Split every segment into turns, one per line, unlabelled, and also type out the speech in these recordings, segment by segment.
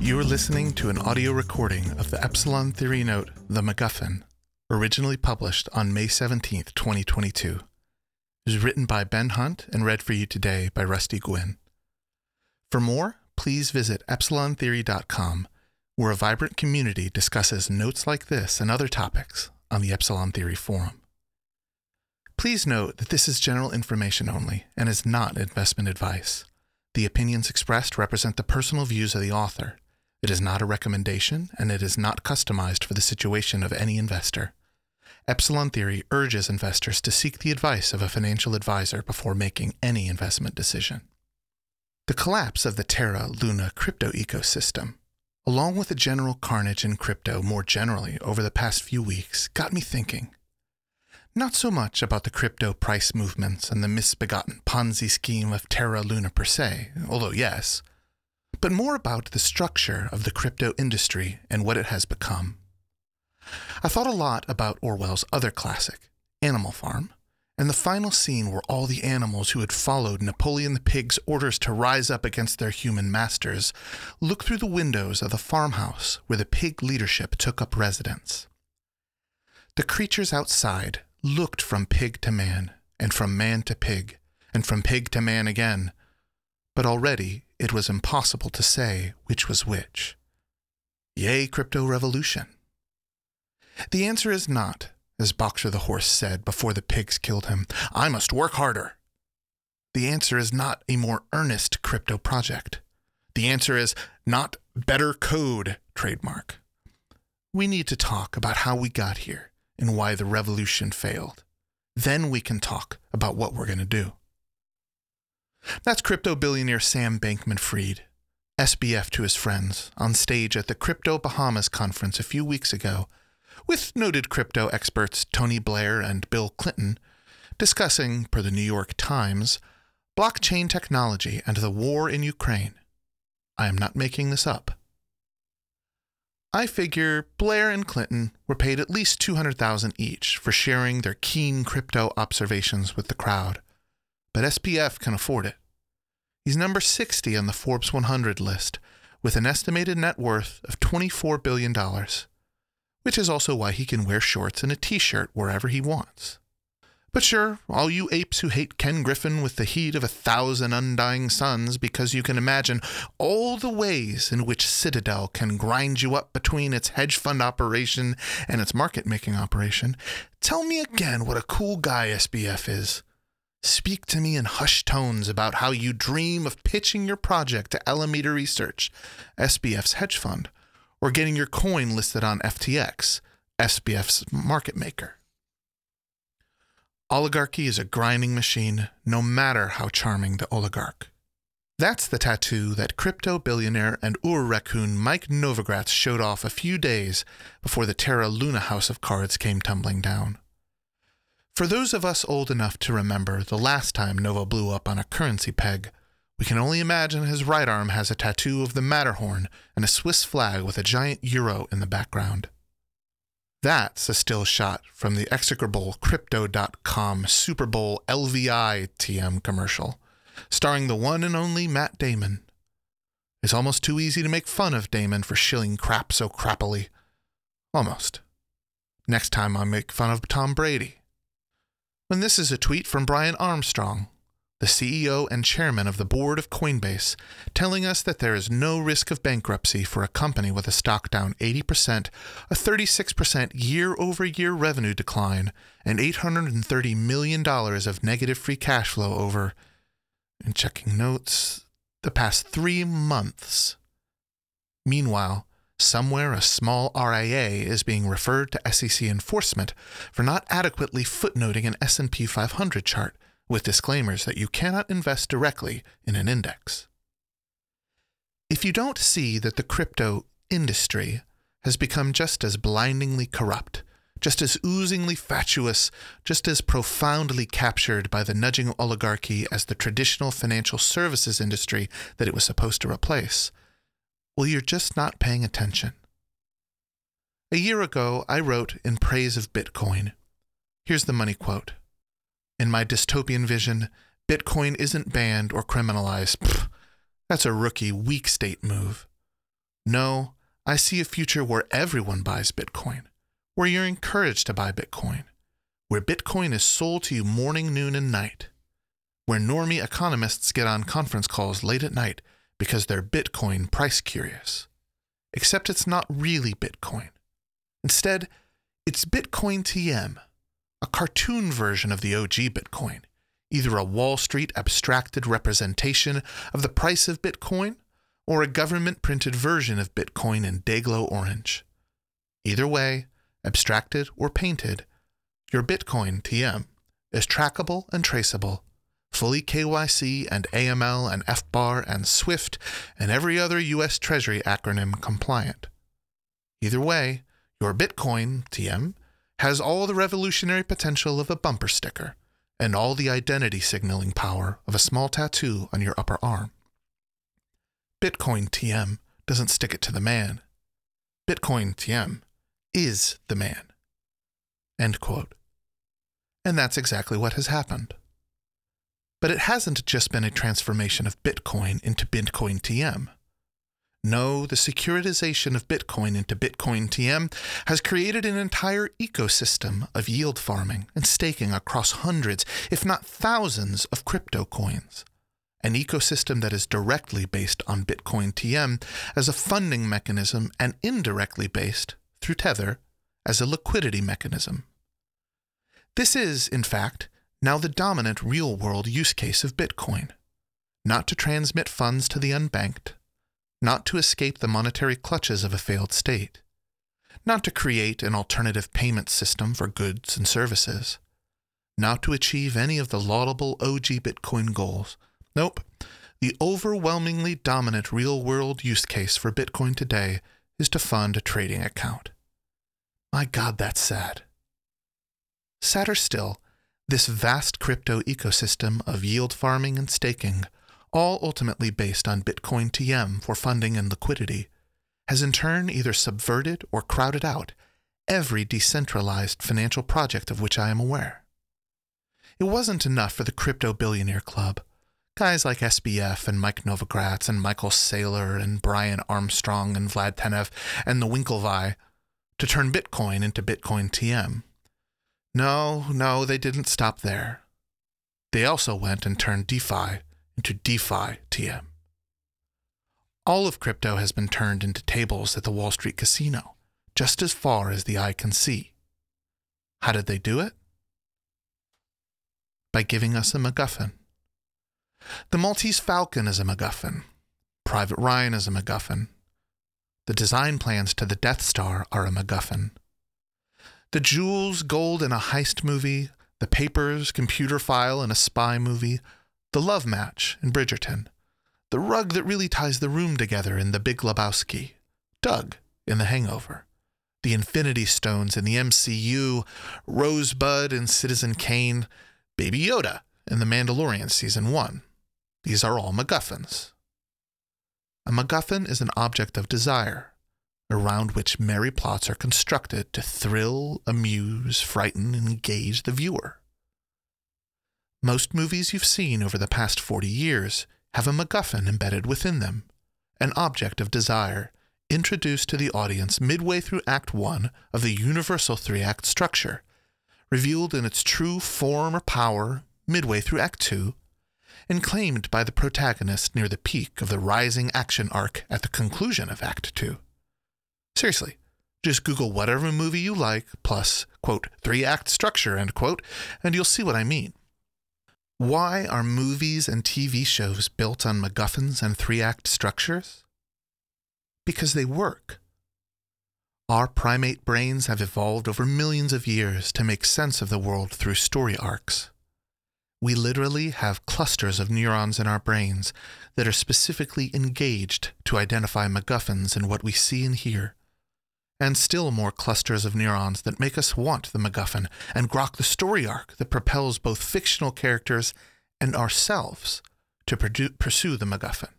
You are listening to an audio recording of the Epsilon Theory Note, The MacGuffin, originally published on May 17, 2022. It was written by Ben Hunt and read for you today by Rusty Gwynn. For more, please visit epsilontheory.com, where a vibrant community discusses notes like this and other topics on the Epsilon Theory Forum. Please note that this is general information only and is not investment advice. The opinions expressed represent the personal views of the author. It is not a recommendation, and it is not customized for the situation of any investor. Epsilon Theory urges investors to seek the advice of a financial advisor before making any investment decision. The collapse of the Terra Luna crypto ecosystem, along with the general carnage in crypto more generally over the past few weeks, got me thinking. Not so much about the crypto price movements and the misbegotten Ponzi scheme of Terra Luna per se, although yes, but more about the structure of the crypto industry and what it has become. I thought a lot about Orwell's other classic, Animal Farm, and the final scene where all the animals who had followed Napoleon the Pig's orders to rise up against their human masters look through the windows of the farmhouse where the pig leadership took up residence. The creatures outside looked from pig to man, and from man to pig, and from pig to man again, but already it was impossible to say which was which. Yea, crypto revolution. The answer is not, as Boxer the horse said before the pigs killed him, I must work harder. The answer is not a more earnest crypto project. The answer is not better code trademark. We need to talk about how we got here and why the revolution failed. Then we can talk about what we're going to do. That's crypto billionaire Sam Bankman Fried, SBF to his friends, on stage at the Crypto Bahamas conference a few weeks ago, with noted crypto experts Tony Blair and Bill Clinton, discussing, per the New York Times, blockchain technology and the war in Ukraine. I am not making this up. I figure Blair and Clinton were paid at least 200,000 each for sharing their keen crypto observations with the crowd but SBF can afford it. He's number 60 on the Forbes 100 list, with an estimated net worth of $24 billion, which is also why he can wear shorts and a t shirt wherever he wants. But sure, all you apes who hate Ken Griffin with the heat of a thousand undying suns because you can imagine all the ways in which Citadel can grind you up between its hedge fund operation and its market making operation, tell me again what a cool guy SBF is. Speak to me in hushed tones about how you dream of pitching your project to Alameda Research, SBF's hedge fund, or getting your coin listed on FTX, SBF's market maker. Oligarchy is a grinding machine, no matter how charming the oligarch. That's the tattoo that crypto billionaire and Ur raccoon Mike Novogratz showed off a few days before the Terra Luna house of cards came tumbling down. For those of us old enough to remember the last time Nova blew up on a currency peg, we can only imagine his right arm has a tattoo of the Matterhorn and a Swiss flag with a giant euro in the background. That's a still shot from the execrable Crypto.com Super Bowl LVI TM commercial, starring the one and only Matt Damon. It's almost too easy to make fun of Damon for shilling crap so crappily. Almost. Next time I make fun of Tom Brady. When this is a tweet from Brian Armstrong, the CEO and chairman of the board of Coinbase, telling us that there is no risk of bankruptcy for a company with a stock down 80%, a 36% year over year revenue decline, and $830 million of negative free cash flow over, and checking notes, the past three months. Meanwhile, Somewhere a small RIA is being referred to SEC enforcement for not adequately footnoting an S&P 500 chart with disclaimers that you cannot invest directly in an index. If you don't see that the crypto industry has become just as blindingly corrupt, just as oozingly fatuous, just as profoundly captured by the nudging oligarchy as the traditional financial services industry that it was supposed to replace. Well, you're just not paying attention. A year ago, I wrote in praise of Bitcoin. Here's the money quote In my dystopian vision, Bitcoin isn't banned or criminalized. Pfft, that's a rookie, weak state move. No, I see a future where everyone buys Bitcoin, where you're encouraged to buy Bitcoin, where Bitcoin is sold to you morning, noon, and night, where normie economists get on conference calls late at night because they're Bitcoin price curious. Except it's not really Bitcoin. Instead, it's Bitcoin TM, a cartoon version of the OG Bitcoin, either a Wall Street abstracted representation of the price of Bitcoin or a government printed version of Bitcoin in Dayglow orange. Either way, abstracted or painted, your Bitcoin TM is trackable and traceable, fully KYC and AML and FBAR and SWIFT and every other U.S. Treasury acronym compliant. Either way, your Bitcoin TM has all the revolutionary potential of a bumper sticker and all the identity signaling power of a small tattoo on your upper arm. Bitcoin TM doesn't stick it to the man. Bitcoin TM is the man. End quote. And that's exactly what has happened. But it hasn't just been a transformation of Bitcoin into Bitcoin TM. No, the securitization of Bitcoin into Bitcoin TM has created an entire ecosystem of yield farming and staking across hundreds, if not thousands, of crypto coins an ecosystem that is directly based on Bitcoin TM as a funding mechanism and indirectly based, through Tether, as a liquidity mechanism. This is, in fact, now the dominant real world use case of Bitcoin not to transmit funds to the unbanked, not to escape the monetary clutches of a failed state, not to create an alternative payment system for goods and services, not to achieve any of the laudable OG Bitcoin goals Nope. The overwhelmingly dominant real world use case for Bitcoin today is to fund a trading account. My God, that's sad. Sadder still, this vast crypto ecosystem of yield farming and staking, all ultimately based on Bitcoin TM for funding and liquidity, has in turn either subverted or crowded out every decentralized financial project of which I am aware. It wasn't enough for the Crypto Billionaire Club guys like SBF and Mike Novogratz and Michael Saylor and Brian Armstrong and Vlad Tenev and the Winklevi to turn Bitcoin into Bitcoin TM. No, no, they didn't stop there. They also went and turned DeFi into DeFi TM. All of crypto has been turned into tables at the Wall Street casino, just as far as the eye can see. How did they do it? By giving us a MacGuffin. The Maltese Falcon is a MacGuffin. Private Ryan is a MacGuffin. The design plans to the Death Star are a MacGuffin. The jewels, gold in a heist movie, the papers, computer file in a spy movie, the love match in Bridgerton, the rug that really ties the room together in The Big Lebowski, Doug in The Hangover, the Infinity Stones in the MCU, Rosebud in Citizen Kane, Baby Yoda in The Mandalorian Season 1. These are all MacGuffins. A MacGuffin is an object of desire, around which merry plots are constructed to thrill, amuse, frighten, and engage the viewer. Most movies you've seen over the past 40 years have a MacGuffin embedded within them, an object of desire introduced to the audience midway through Act 1 of the universal three act structure, revealed in its true form or power midway through Act 2, and claimed by the protagonist near the peak of the rising action arc at the conclusion of Act 2. Seriously, just Google whatever movie you like, plus, quote, three act structure, end quote, and you'll see what I mean. Why are movies and TV shows built on MacGuffins and three act structures? Because they work. Our primate brains have evolved over millions of years to make sense of the world through story arcs we literally have clusters of neurons in our brains that are specifically engaged to identify MacGuffins in what we see and hear. And still more clusters of neurons that make us want the MacGuffin and grok the story arc that propels both fictional characters and ourselves to pursue the MacGuffin.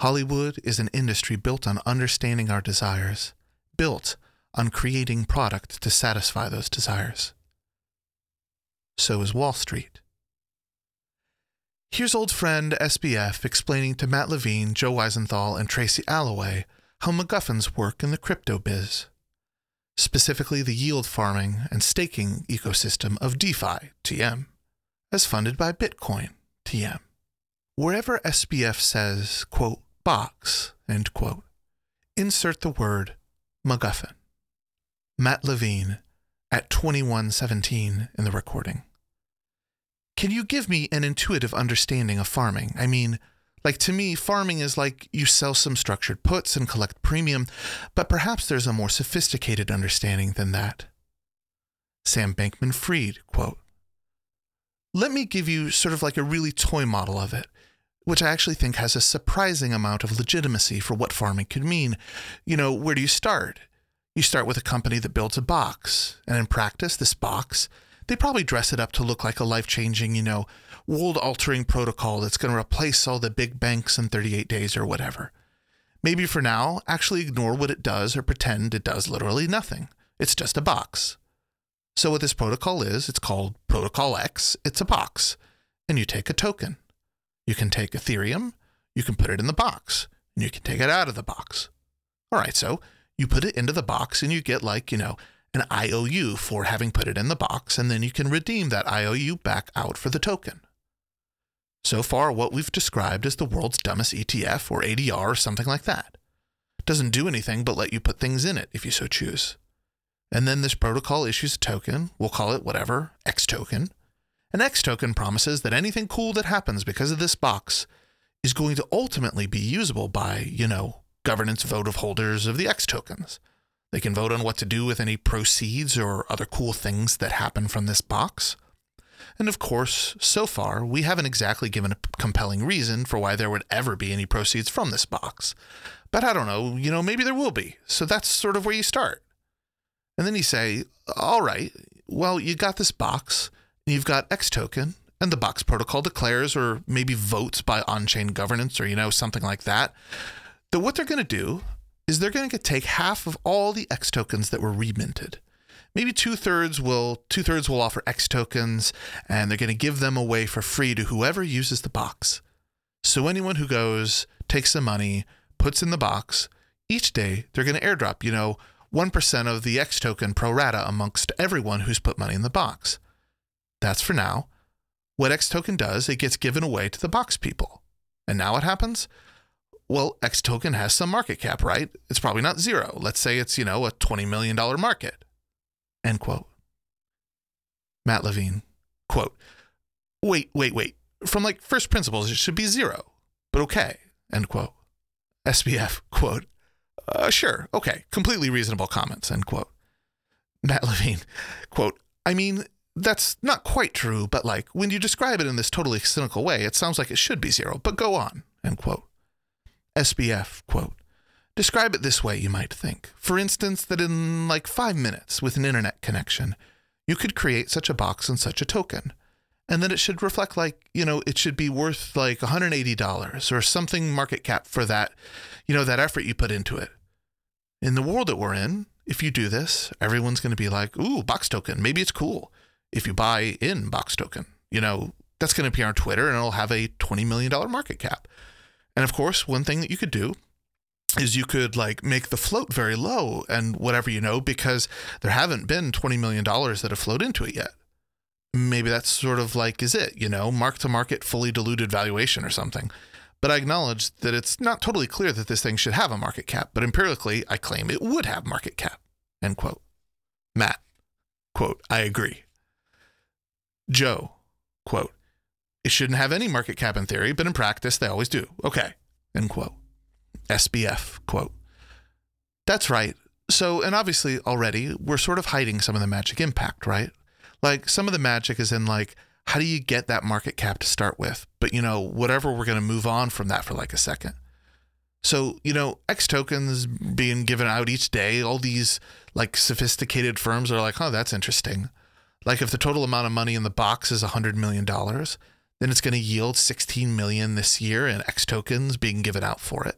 Hollywood is an industry built on understanding our desires, built on creating product to satisfy those desires. So is Wall Street. Here's old friend SBF explaining to Matt Levine, Joe Weisenthal, and Tracy Alloway how MacGuffins work in the crypto biz, specifically the yield farming and staking ecosystem of DeFi, TM, as funded by Bitcoin, TM. Wherever SBF says, quote, box, end quote. Insert the word MacGuffin. Matt Levine at 2117 in the recording. Can you give me an intuitive understanding of farming? I mean, like to me, farming is like you sell some structured puts and collect premium, but perhaps there's a more sophisticated understanding than that. Sam Bankman Fried, quote, Let me give you sort of like a really toy model of it which I actually think has a surprising amount of legitimacy for what farming could mean. You know, where do you start? You start with a company that builds a box, and in practice, this box, they probably dress it up to look like a life changing, you know, world altering protocol that's going to replace all the big banks in 38 days or whatever. Maybe for now, actually ignore what it does or pretend it does literally nothing. It's just a box. So, what this protocol is, it's called Protocol X. It's a box. And you take a token. You can take Ethereum, you can put it in the box, and you can take it out of the box. All right, so you put it into the box and you get like, you know, an IOU for having put it in the box, and then you can redeem that IOU back out for the token. So far, what we've described is the world's dumbest ETF or ADR or something like that. Doesn't do anything but let you put things in it if you so choose. And then this protocol issues a token, we'll call it whatever, X token, an X token promises that anything cool that happens because of this box is going to ultimately be usable by, you know, governance vote of holders of the X tokens. They can vote on what to do with any proceeds or other cool things that happen from this box. And of course, so far, we haven't exactly given a compelling reason for why there would ever be any proceeds from this box. But I don't know, you know, maybe there will be. So that's sort of where you start. And then you say, all right, well, you got this box. You've got X token, and the Box protocol declares or maybe votes by on chain governance or, you know, something like that. That what they're going to do is they're going to take half of all the X tokens that were reminted. Maybe two thirds will two thirds will offer X tokens, and they're going to give them away for free to whoever uses the box. So anyone who goes takes the money, puts in the box. Each day they're going to airdrop, you know, one percent of the X token pro rata amongst everyone who's put money in the box. That's for now. What X token does, it gets given away to the box people. And now what happens? Well, X token has some market cap, right? It's probably not zero. Let's say it's, you know, a $20 million market. End quote. Matt Levine, quote, wait, wait, wait. From like first principles, it should be zero, but okay, end quote. SBF, quote, uh, sure, okay, completely reasonable comments, end quote. Matt Levine, quote, I mean, that's not quite true, but like when you describe it in this totally cynical way, it sounds like it should be zero, but go on, end quote. SBF, quote, describe it this way, you might think. For instance, that in like five minutes with an internet connection, you could create such a box and such a token. And then it should reflect like, you know, it should be worth like $180 or something market cap for that, you know, that effort you put into it. In the world that we're in, if you do this, everyone's going to be like, ooh, box token, maybe it's cool if you buy in Box Token. You know, that's going to appear on Twitter and it'll have a $20 million market cap. And of course, one thing that you could do is you could like make the float very low and whatever you know, because there haven't been $20 million that have flowed into it yet. Maybe that's sort of like, is it, you know, mark to market, fully diluted valuation or something. But I acknowledge that it's not totally clear that this thing should have a market cap, but empirically, I claim it would have market cap. End quote. Matt, quote, I agree. Joe, quote, it shouldn't have any market cap in theory, but in practice they always do. Okay, end quote. SBF, quote. That's right. So, and obviously already we're sort of hiding some of the magic impact, right? Like some of the magic is in like, how do you get that market cap to start with? But you know, whatever, we're going to move on from that for like a second. So, you know, X tokens being given out each day, all these like sophisticated firms are like, oh, that's interesting. Like if the total amount of money in the box is $100 million, then it's going to yield 16 million this year in X tokens being given out for it.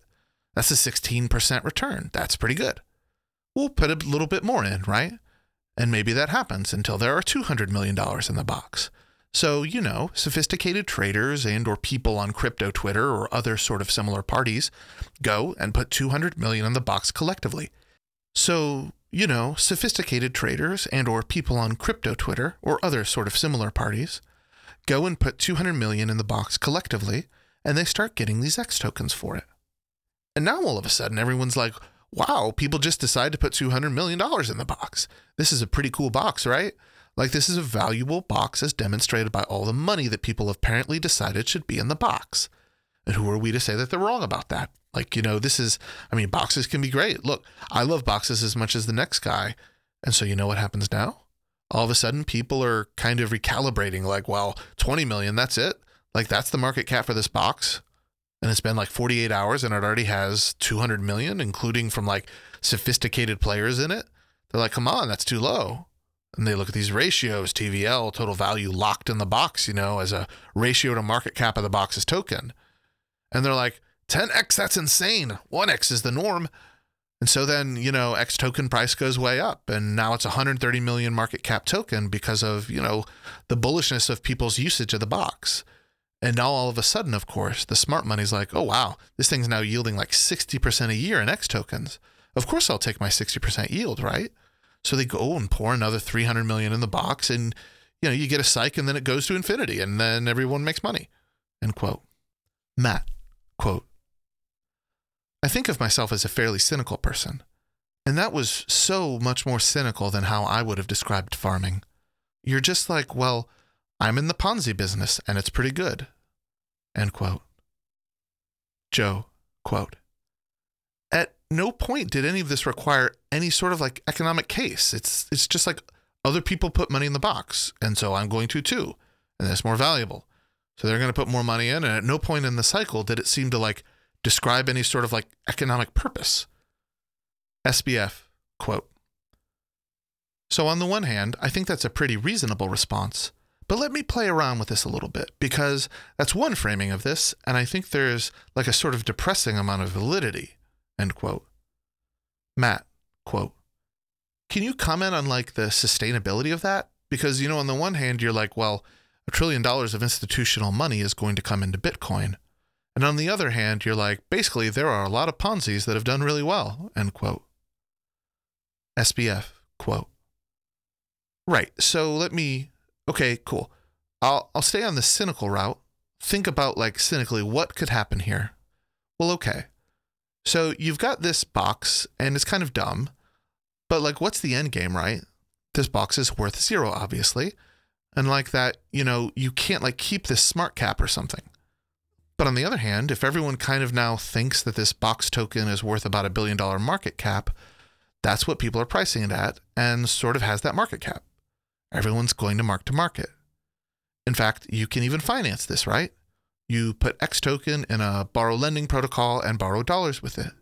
That's a 16% return. That's pretty good. We'll put a little bit more in, right? And maybe that happens until there are $200 million in the box. So, you know, sophisticated traders and or people on crypto Twitter or other sort of similar parties go and put 200 million in the box collectively. So, you know, sophisticated traders and or people on crypto Twitter or other sort of similar parties go and put 200 million in the box collectively and they start getting these X tokens for it. And now all of a sudden everyone's like, "Wow, people just decide to put 200 million dollars in the box. This is a pretty cool box, right?" Like, this is a valuable box as demonstrated by all the money that people apparently decided should be in the box. And who are we to say that they're wrong about that? Like, you know, this is, I mean, boxes can be great. Look, I love boxes as much as the next guy. And so, you know what happens now? All of a sudden, people are kind of recalibrating, like, well, 20 million, that's it. Like, that's the market cap for this box. And it's been like 48 hours and it already has 200 million, including from like sophisticated players in it. They're like, come on, that's too low and they look at these ratios tvl total value locked in the box you know as a ratio to market cap of the box's token and they're like 10x that's insane 1x is the norm and so then you know x token price goes way up and now it's 130 million market cap token because of you know the bullishness of people's usage of the box and now all of a sudden of course the smart money's like oh wow this thing's now yielding like 60% a year in x tokens of course i'll take my 60% yield right so they go and pour another 300 million in the box and you know, you get a psych and then it goes to infinity and then everyone makes money. End quote. Matt, quote, I think of myself as a fairly cynical person, and that was so much more cynical than how I would have described farming. You're just like, well, I'm in the Ponzi business and it's pretty good. End quote. Joe, quote, At no point did any of this require any sort of like economic case. It's it's just like other people put money in the box, and so I'm going to too, and that's more valuable. So they're going to put more money in, and at no point in the cycle did it seem to like describe any sort of like economic purpose. SBF quote. So on the one hand, I think that's a pretty reasonable response. But let me play around with this a little bit because that's one framing of this, and I think there's like a sort of depressing amount of validity. End quote. Matt, quote. Can you comment on like the sustainability of that? Because, you know, on the one hand, you're like, well, a trillion dollars of institutional money is going to come into Bitcoin. And on the other hand, you're like, basically, there are a lot of Ponzi's that have done really well, end quote. SBF, quote. Right. So let me, okay, cool. I'll, I'll stay on the cynical route. Think about, like, cynically, what could happen here? Well, okay. So you've got this box, and it's kind of dumb. But like, what's the end game, right? This box is worth zero, obviously. And like that, you know, you can't like keep this smart cap or something. But on the other hand, if everyone kind of now thinks that this box token is worth about a billion dollar market cap, that's what people are pricing it at and sort of has that market cap. Everyone's going to mark to market. In fact, you can even finance this, right? You put X token in a borrow lending protocol and borrow dollars with it.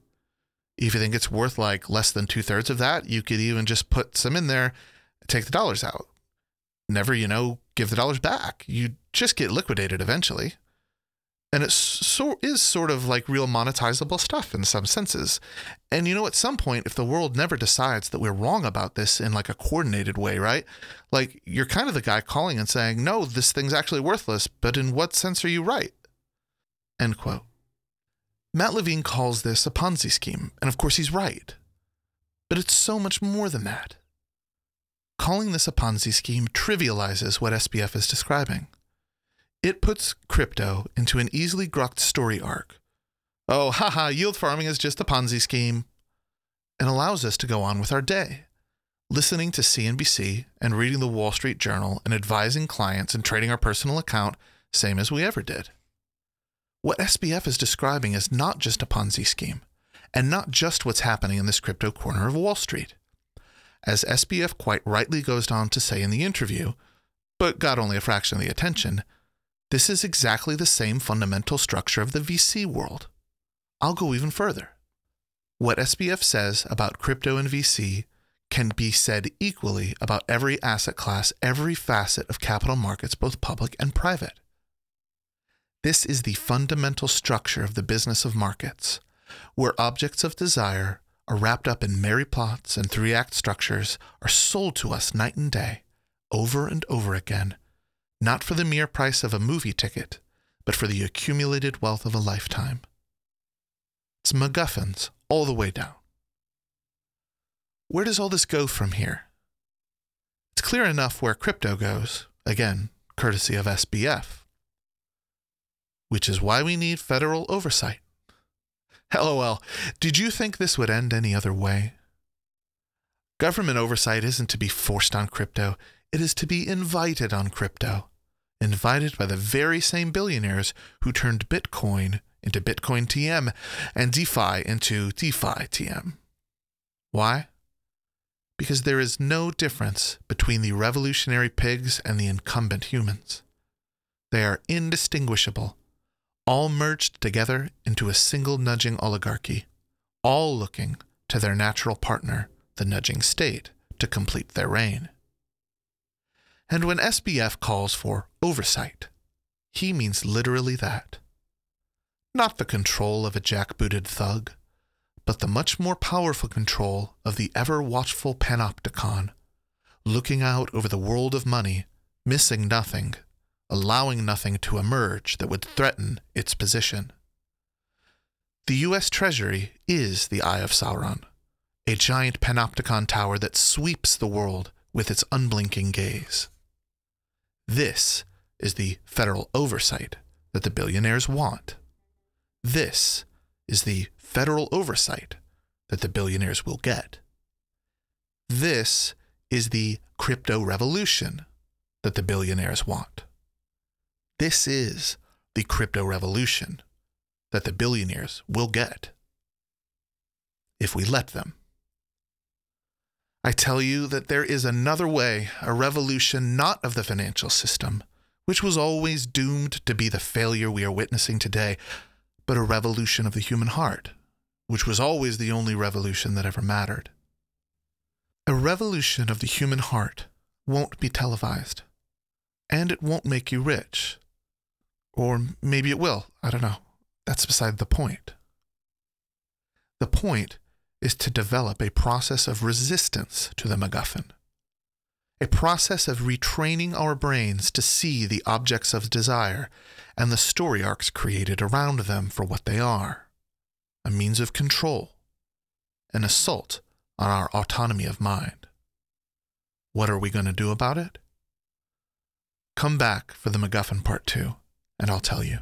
If you think it's worth like less than two thirds of that, you could even just put some in there, take the dollars out. Never, you know, give the dollars back. You just get liquidated eventually. And it so is sort of like real monetizable stuff in some senses. And you know, at some point, if the world never decides that we're wrong about this in like a coordinated way, right? Like you're kind of the guy calling and saying, no, this thing's actually worthless, but in what sense are you right? End quote. Matt Levine calls this a Ponzi scheme, and of course he's right. But it's so much more than that. Calling this a Ponzi scheme trivializes what SBF is describing. It puts crypto into an easily grokked story arc. Oh, haha, yield farming is just a Ponzi scheme. And allows us to go on with our day, listening to CNBC and reading the Wall Street Journal and advising clients and trading our personal account, same as we ever did. What SBF is describing is not just a Ponzi scheme, and not just what's happening in this crypto corner of Wall Street. As SBF quite rightly goes on to say in the interview, but got only a fraction of the attention, this is exactly the same fundamental structure of the VC world. I'll go even further. What SBF says about crypto and VC can be said equally about every asset class, every facet of capital markets, both public and private. This is the fundamental structure of the business of markets, where objects of desire are wrapped up in merry plots and three act structures, are sold to us night and day, over and over again, not for the mere price of a movie ticket, but for the accumulated wealth of a lifetime. It's MacGuffins all the way down. Where does all this go from here? It's clear enough where crypto goes, again, courtesy of SBF, which is why we need federal oversight. LOL, did you think this would end any other way? Government oversight isn't to be forced on crypto, it is to be invited on crypto. Invited by the very same billionaires who turned Bitcoin into Bitcoin TM and DeFi into DeFi TM. Why? Because there is no difference between the revolutionary pigs and the incumbent humans. They are indistinguishable all merged together into a single nudging oligarchy, all looking to their natural partner, the nudging state, to complete their reign. And when SBF calls for oversight, he means literally that. Not the control of a jackbooted thug, but the much more powerful control of the ever watchful panopticon, looking out over the world of money, missing nothing, allowing nothing to emerge that would threaten its position. The U.S. Treasury is the Eye of Sauron, a giant panopticon tower that sweeps the world with its unblinking gaze. This is the federal oversight that the billionaires want. This is the federal oversight that the billionaires will get. This is the crypto revolution that the billionaires want. This is the crypto revolution that the billionaires will get if we let them. I tell you that there is another way, a revolution not of the financial system, which was always doomed to be the failure we are witnessing today, but a revolution of the human heart, which was always the only revolution that ever mattered. A revolution of the human heart won't be televised, and it won't make you rich. Or maybe it will. I don't know. That's beside the point. The point is to develop a process of resistance to the MacGuffin, a process of retraining our brains to see the objects of desire and the story arcs created around them for what they are a means of control, an assault on our autonomy of mind. What are we going to do about it? Come back for the MacGuffin Part 2 and I'll tell you.